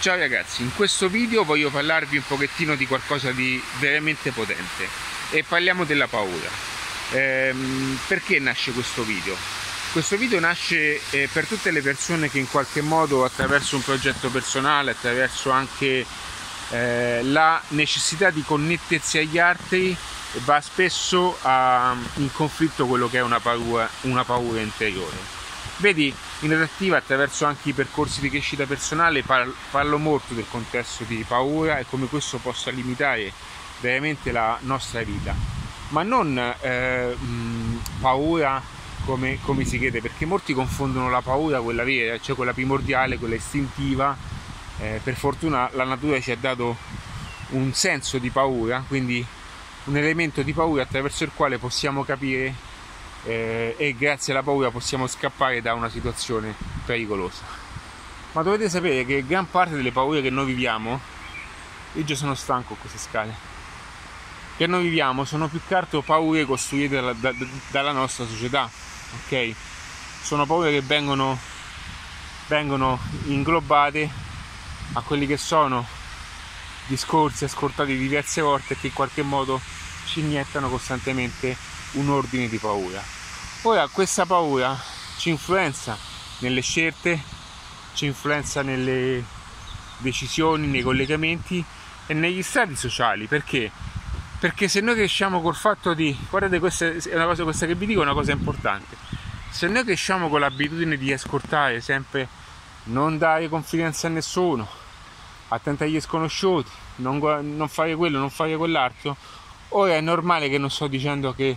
Ciao ragazzi, in questo video voglio parlarvi un pochettino di qualcosa di veramente potente e parliamo della paura. Ehm, perché nasce questo video? Questo video nasce eh, per tutte le persone che in qualche modo attraverso un progetto personale, attraverso anche eh, la necessità di connettersi agli altri, va spesso a, in conflitto quello che è una paura, una paura interiore. Vedi, in redattiva attraverso anche i percorsi di crescita personale parlo molto del contesto di paura e come questo possa limitare veramente la nostra vita, ma non eh, mh, paura come, come, si crede, perché molti confondono la paura, quella vera, cioè quella primordiale, quella istintiva. Eh, per fortuna la natura ci ha dato un senso di paura, quindi un elemento di paura attraverso il quale possiamo capire eh, e grazie alla paura possiamo scappare da una situazione pericolosa. Ma dovete sapere che gran parte delle paure che noi viviamo, io già sono stanco con queste scale, che noi viviamo sono più che altro paure costruite dalla, da, dalla nostra società, ok? Sono paure che vengono, vengono inglobate a quelli che sono discorsi ascoltati diverse volte e che in qualche modo ci iniettano costantemente un ordine di paura. Ora questa paura ci influenza nelle scelte, ci influenza nelle decisioni, nei collegamenti e negli stati sociali. Perché? Perché se noi cresciamo col fatto di, guardate questa è una cosa questa che vi dico, è una cosa importante, se noi cresciamo con l'abitudine di ascoltare sempre non dare confidenza a nessuno, attento agli sconosciuti, non, non fare quello, non fare quell'altro, ora è normale che non sto dicendo che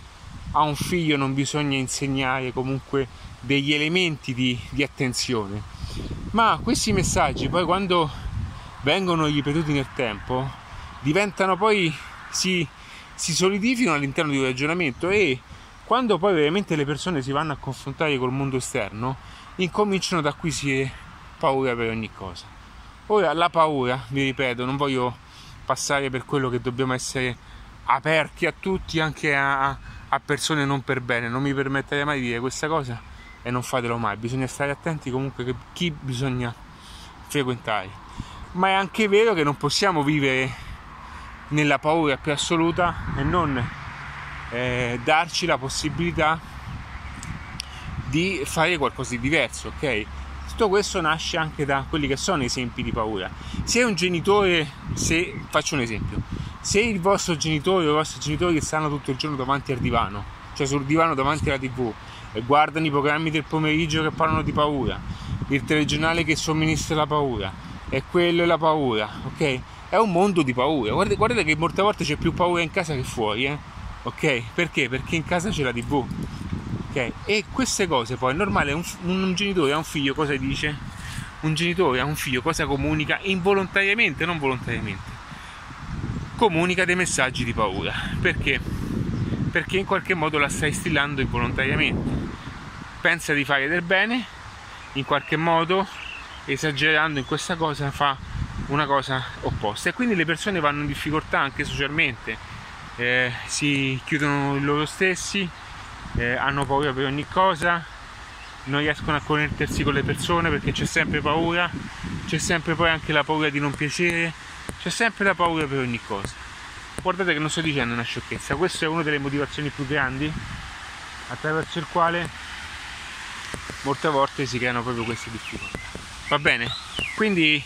a un figlio non bisogna insegnare comunque degli elementi di, di attenzione, ma questi messaggi poi quando vengono ripetuti nel tempo diventano poi si, si solidificano all'interno di un ragionamento e quando poi veramente le persone si vanno a confrontare col mondo esterno incominciano ad acquisire paura per ogni cosa. Ora la paura, vi ripeto, non voglio passare per quello che dobbiamo essere aperti a tutti, anche a, a persone non per bene. Non mi permetterei mai di dire questa cosa e non fatelo mai. Bisogna stare attenti comunque che chi bisogna frequentare. Ma è anche vero che non possiamo vivere nella paura più assoluta e non eh, darci la possibilità di fare qualcosa di diverso, ok? Tutto questo nasce anche da quelli che sono esempi di paura. Se un genitore, se faccio un esempio, se il vostro genitore o i vostri genitori stanno tutto il giorno davanti al divano, cioè sul divano davanti alla tv, e guardano i programmi del pomeriggio che parlano di paura, il telegiornale che somministra la paura, e quello è la paura, ok? È un mondo di paura. Guardate, guardate che molte volte c'è più paura in casa che fuori, eh? Ok? Perché? Perché in casa c'è la tv. Ok? E queste cose poi è normale, un, un genitore a un figlio cosa dice? Un genitore a un figlio cosa comunica involontariamente, non volontariamente comunica dei messaggi di paura. Perché? Perché in qualche modo la stai stilando involontariamente. Pensa di fare del bene, in qualche modo, esagerando in questa cosa, fa una cosa opposta. E quindi le persone vanno in difficoltà anche socialmente, eh, si chiudono loro stessi, eh, hanno paura per ogni cosa, non riescono a connettersi con le persone perché c'è sempre paura, c'è sempre poi anche la paura di non piacere, c'è sempre la paura per ogni cosa. Guardate che non sto dicendo una sciocchezza, questa è una delle motivazioni più grandi attraverso il quale molte volte si creano proprio queste difficoltà. Va bene? Quindi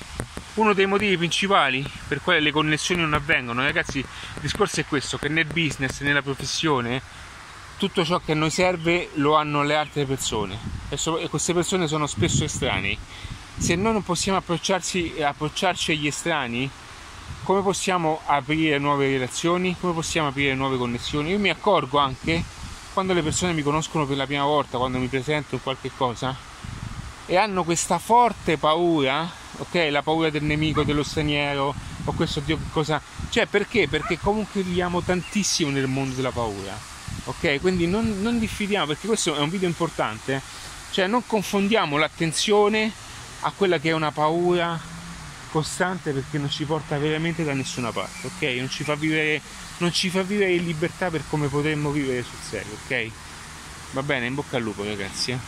uno dei motivi principali per cui le connessioni non avvengono, ragazzi, il discorso è questo, che nel business, nella professione, tutto ciò che a noi serve lo hanno le altre persone e, so, e queste persone sono spesso estranei. Se noi non possiamo approcciarci, approcciarci agli estranei, come possiamo aprire nuove relazioni, come possiamo aprire nuove connessioni. Io mi accorgo anche quando le persone mi conoscono per la prima volta, quando mi presento qualche cosa e hanno questa forte paura, ok? La paura del nemico, dello straniero, o questo Dio che cosa. Cioè, perché? Perché comunque viviamo tantissimo nel mondo della paura, ok? Quindi non, non diffidiamo, perché questo è un video importante, cioè non confondiamo l'attenzione a quella che è una paura costante perché non ci porta veramente da nessuna parte, ok? Non ci fa vivere, non ci fa vivere in libertà per come potremmo vivere sul serio, ok? Va bene, in bocca al lupo ragazzi. Eh?